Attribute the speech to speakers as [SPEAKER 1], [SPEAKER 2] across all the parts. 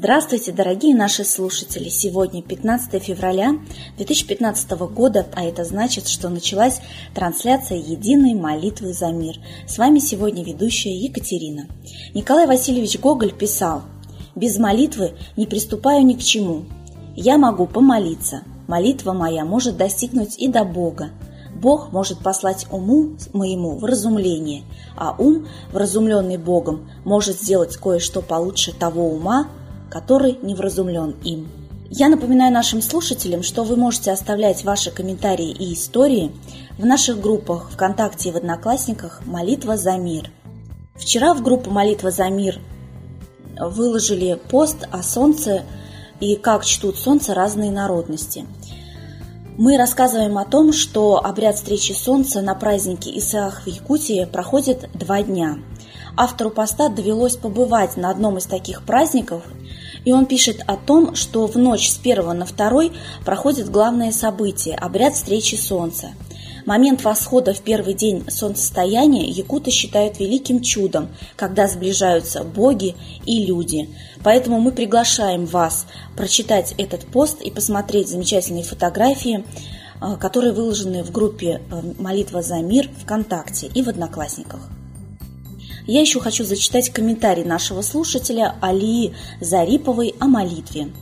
[SPEAKER 1] Здравствуйте, дорогие наши слушатели! Сегодня 15 февраля 2015 года, а это значит, что началась трансляция единой молитвы за мир. С вами сегодня ведущая Екатерина. Николай Васильевич Гоголь писал «Без молитвы не приступаю ни к чему. Я могу помолиться. Молитва моя может достигнуть и до Бога. Бог может послать уму моему вразумление, а ум, вразумленный Богом, может сделать кое-что получше того ума, который не вразумлен им. Я напоминаю нашим слушателям, что вы можете оставлять ваши комментарии и истории в наших группах ВКонтакте и в Одноклассниках «Молитва за мир». Вчера в группу «Молитва за мир» выложили пост о солнце и как чтут солнце разные народности. Мы рассказываем о том, что обряд встречи солнца на празднике Исаах в Якутии проходит два дня. Автору поста довелось побывать на одном из таких праздников и он пишет о том, что в ночь с 1 на 2 проходит главное событие – обряд встречи Солнца. Момент восхода в первый день солнцестояния якуты считают великим чудом, когда сближаются боги и люди. Поэтому мы приглашаем вас прочитать этот пост и посмотреть замечательные фотографии, э, которые выложены в группе э, «Молитва за мир» ВКонтакте и в Одноклассниках. Я еще хочу зачитать комментарий нашего слушателя Алии Зариповой о молитве.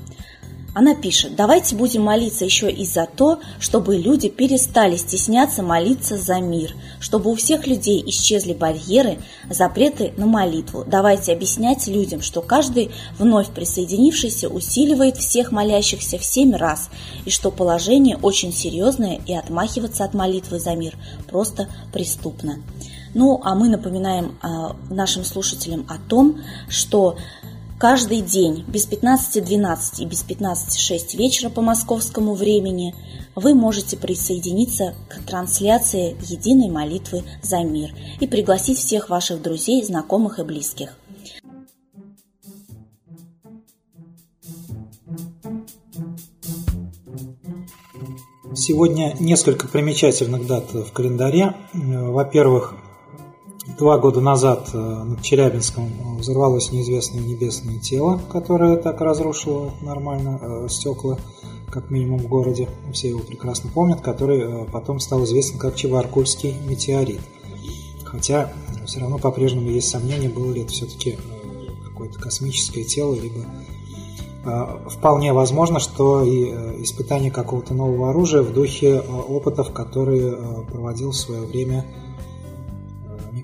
[SPEAKER 1] Она пишет, давайте будем молиться еще и за то, чтобы люди перестали стесняться молиться за мир, чтобы у всех людей исчезли барьеры, запреты на молитву. Давайте объяснять людям, что каждый вновь присоединившийся усиливает всех молящихся в семь раз, и что положение очень серьезное и отмахиваться от молитвы за мир просто преступно. Ну, а мы напоминаем а, нашим слушателям о том, что каждый день без 15.12 и без 15.06 вечера по московскому времени вы можете присоединиться к трансляции единой молитвы за мир и пригласить всех ваших друзей, знакомых и близких.
[SPEAKER 2] Сегодня несколько примечательных дат в календаре. Во-первых, Два года назад э, над Челябинском взорвалось неизвестное небесное тело, которое так разрушило нормально э, стекла, как минимум в городе. Все его прекрасно помнят, который э, потом стал известен как Чебаркульский метеорит. Хотя все равно по-прежнему есть сомнения, было ли это все-таки какое-то космическое тело, либо вполне возможно, что и испытание какого-то нового оружия в духе опытов, которые проводил в свое время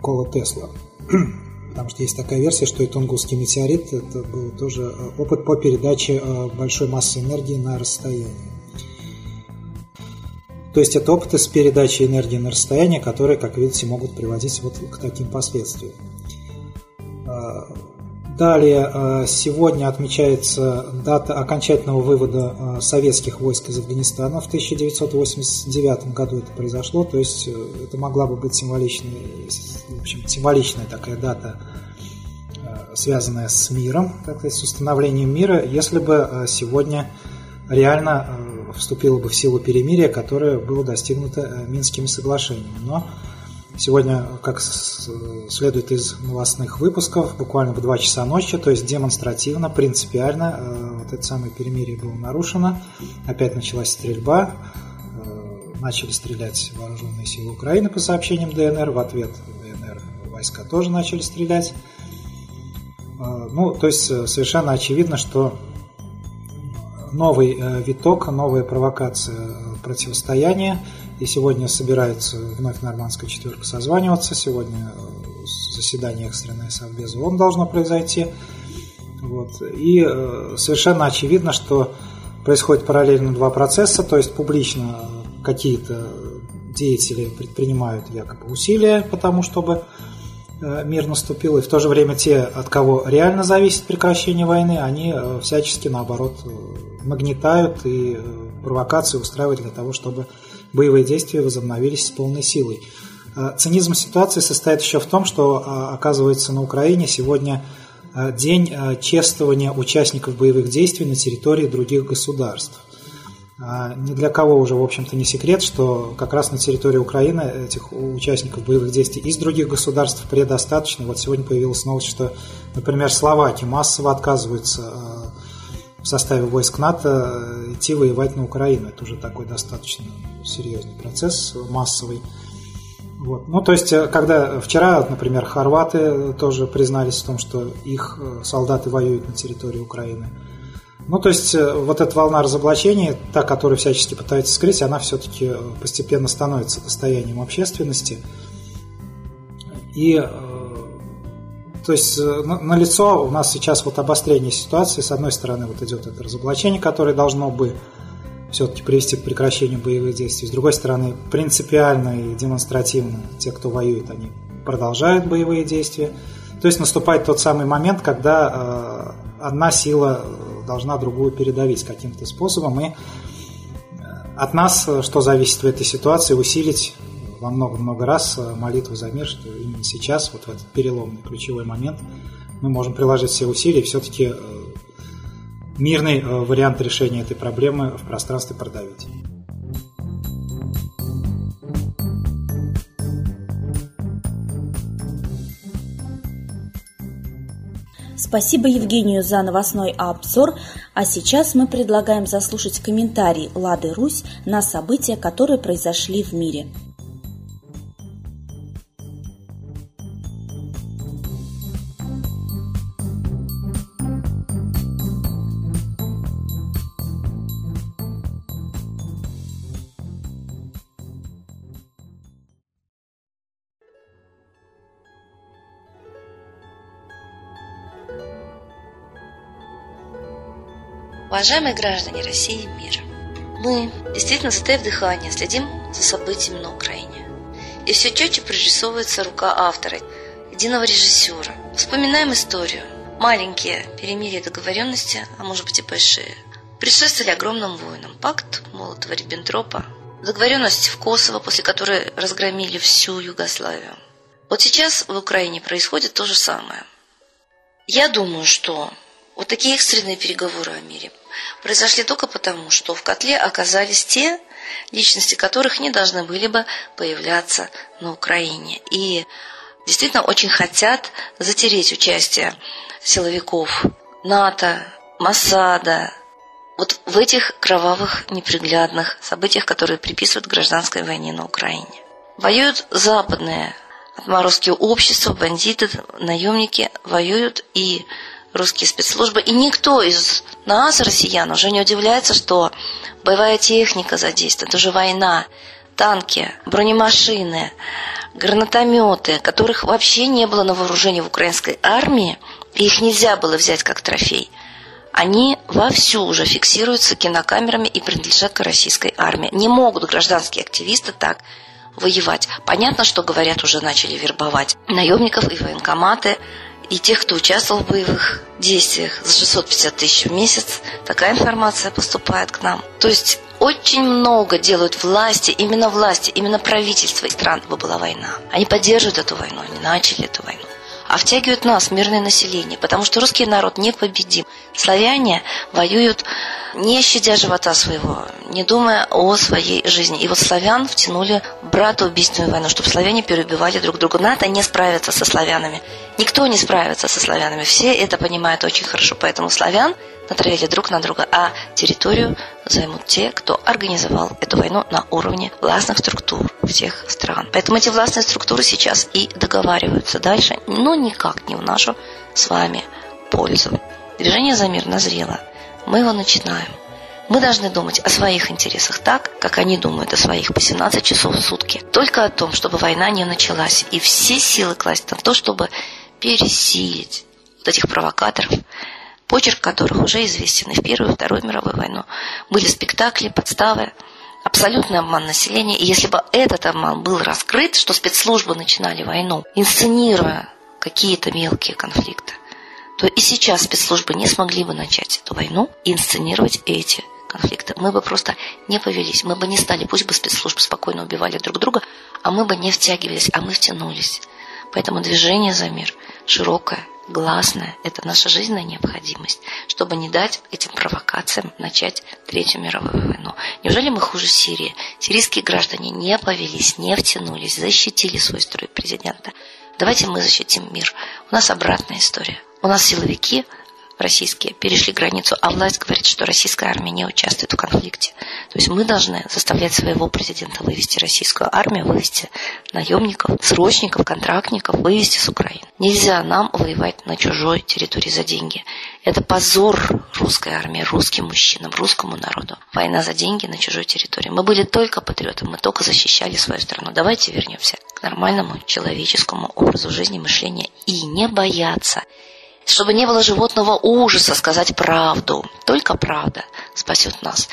[SPEAKER 2] Никола Тесла. Потому что есть такая версия, что и Тунгусский метеорит – это был тоже э, опыт по передаче э, большой массы энергии на расстояние. То есть это опыты с передачей энергии на расстояние, которые, как видите, могут приводить вот к таким последствиям. Далее, э, сегодня отмечается дата окончательного вывода э, советских войск из Афганистана. В 1989 году это произошло, то есть э, это могла бы быть символичная, в общем, символичная такая дата, связанная с миром, так сказать, с установлением мира, если бы сегодня реально вступило бы в силу перемирие, которое было достигнуто Минскими соглашениями. Но Сегодня, как следует из новостных выпусков, буквально в 2 часа ночи, то есть демонстративно, принципиально, э, вот это самое перемирие было нарушено. Опять началась стрельба, э, начали стрелять вооруженные силы Украины по сообщениям ДНР, в ответ ДНР войска тоже начали стрелять. Э, ну, то есть совершенно очевидно, что новый виток, новая провокация противостояния – и сегодня собирается вновь нормандская четверка созваниваться. Сегодня э, заседание экстренное Совбеза ООН должно произойти. Вот. И э, совершенно очевидно, что происходит параллельно два процесса, то есть публично какие-то деятели предпринимают якобы усилия по тому, чтобы э, мир наступил, и в то же время те, от кого реально зависит прекращение войны, они всячески, наоборот, нагнетают и провокации устраивают для того, чтобы боевые действия возобновились с полной силой. А, цинизм ситуации состоит еще в том, что, а, оказывается, на Украине сегодня а, день чествования участников боевых действий на территории других государств. Ни для кого уже, в общем-то, не секрет, что как раз на территории Украины этих участников боевых действий из других государств предостаточно. Вот сегодня появилась новость, что, например, Словакия массово отказывается в составе войск НАТО идти воевать на Украину. Это уже такой достаточно серьезный процесс, массовый. Вот. Ну, то есть, э, когда вчера, например, хорваты тоже признались в том, что их э, солдаты воюют на территории Украины. Ну, то есть, э, вот эта волна разоблачений, та, которую всячески пытаются скрыть, она все-таки постепенно становится достоянием общественности. И, то есть, на, на лицо у нас сейчас вот обострение ситуации. С одной стороны, вот идет это разоблачение, которое должно бы все-таки привести к прекращению боевых действий. С другой стороны, принципиально и демонстративно те, кто воюет, они продолжают боевые действия. То есть наступает тот самый момент, когда э, одна сила должна другую передавить каким-то способом. И э, от нас, что зависит в этой ситуации, усилить во много-много раз молитву за мир, что именно сейчас, вот в этот переломный ключевой момент, мы можем приложить все усилия все-таки э, мирный э, вариант решения этой проблемы в пространстве продавить.
[SPEAKER 1] Спасибо Евгению за новостной обзор, а сейчас мы предлагаем заслушать комментарий Лады Русь на события, которые произошли в мире.
[SPEAKER 3] Уважаемые граждане России и мира, мы, действительно затаив дыхание, следим за событиями на Украине. И все четче прорисовывается рука автора, единого режиссера. Вспоминаем историю. Маленькие перемирия договоренности, а может быть и большие, предшествовали огромным войнам. Пакт Молотова-Риббентропа, договоренность в Косово, после которой разгромили всю Югославию. Вот сейчас в Украине происходит то же самое. Я думаю, что вот такие экстренные переговоры о мире произошли только потому, что в котле оказались те личности, которых не должны были бы появляться на Украине. И действительно очень хотят затереть участие силовиков НАТО, Масада, вот в этих кровавых, неприглядных событиях, которые приписывают гражданской войне на Украине. Воюют западные отморозки общества, бандиты, наемники, воюют и русские спецслужбы. И никто из нас, россиян, уже не удивляется, что боевая техника задействована. Это же война. Танки, бронемашины, гранатометы, которых вообще не было на вооружении в украинской армии, и их нельзя было взять как трофей. Они вовсю уже фиксируются кинокамерами и принадлежат к российской армии. Не могут гражданские активисты так воевать. Понятно, что, говорят, уже начали вербовать наемников и военкоматы и тех, кто участвовал в боевых действиях за 650 тысяч в месяц. Такая информация поступает к нам. То есть очень много делают власти, именно власти, именно правительства стран, бы была война. Они поддерживают эту войну, они начали эту войну а втягивают нас, мирное население, потому что русский народ непобедим. Славяне воюют не щадя живота своего, не думая о своей жизни. И вот славян втянули в братоубийственную войну, чтобы славяне переубивали друг друга. НАТО не справится со славянами. Никто не справится со славянами. Все это понимают очень хорошо. Поэтому славян натравили друг на друга, а территорию займут те, кто организовал эту войну на уровне властных структур всех стран. Поэтому эти властные структуры сейчас и договариваются дальше, но никак не в нашу с вами пользу. Движение за мир назрело. Мы его начинаем. Мы должны думать о своих интересах так, как они думают о своих по 17 часов в сутки. Только о том, чтобы война не началась. И все силы класть на то, чтобы пересилить вот этих провокаторов, почерк которых уже известен и в Первую и Вторую мировую войну. Были спектакли, подставы, абсолютный обман населения. И если бы этот обман был раскрыт, что спецслужбы начинали войну, инсценируя какие-то мелкие конфликты, то и сейчас спецслужбы не смогли бы начать эту войну и инсценировать эти конфликты. Мы бы просто не повелись, мы бы не стали, пусть бы спецслужбы спокойно убивали друг друга, а мы бы не втягивались, а мы втянулись. Поэтому движение за мир широкое, гласная, это наша жизненная необходимость, чтобы не дать этим провокациям начать Третью мировую войну. Неужели мы хуже Сирии? Сирийские граждане не повелись, не втянулись, защитили свой строй президента. Давайте мы защитим мир. У нас обратная история. У нас силовики российские перешли границу, а власть говорит, что российская армия не участвует в конфликте. То есть мы должны заставлять своего президента вывести российскую армию, вывести наемников, срочников, контрактников, вывести с Украины. Нельзя нам воевать на чужой территории за деньги. Это позор русской армии, русским мужчинам, русскому народу. Война за деньги на чужой территории. Мы были только патриотами, мы только защищали свою страну. Давайте вернемся к нормальному человеческому образу жизни, мышления и не бояться чтобы не было животного ужаса сказать правду. Только правда спасет нас.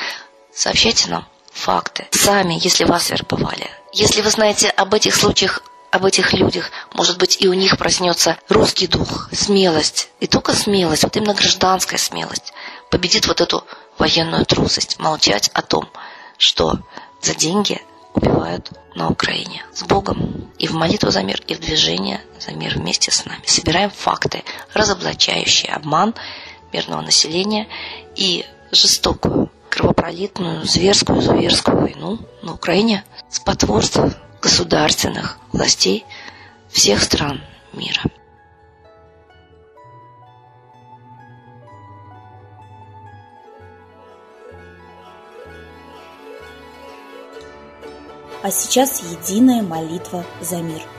[SPEAKER 3] Сообщайте нам факты. Сами, если вас вербовали. Если вы знаете об этих случаях, об этих людях, может быть, и у них проснется русский дух, смелость. И только смелость, вот именно гражданская смелость, победит вот эту военную трусость. Молчать о том, что за деньги убивают на Украине. С Богом и в молитву за мир, и в движение за мир вместе с нами. Собираем факты, разоблачающие обман мирного населения и жестокую, кровопролитную, зверскую, зверскую войну на Украине с потворством государственных властей всех стран мира.
[SPEAKER 1] А сейчас единая молитва за мир –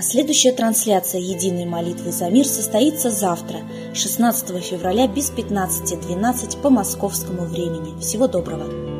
[SPEAKER 1] Следующая трансляция «Единой молитвы за мир» состоится завтра, 16 февраля без 15.12 по московскому времени. Всего доброго!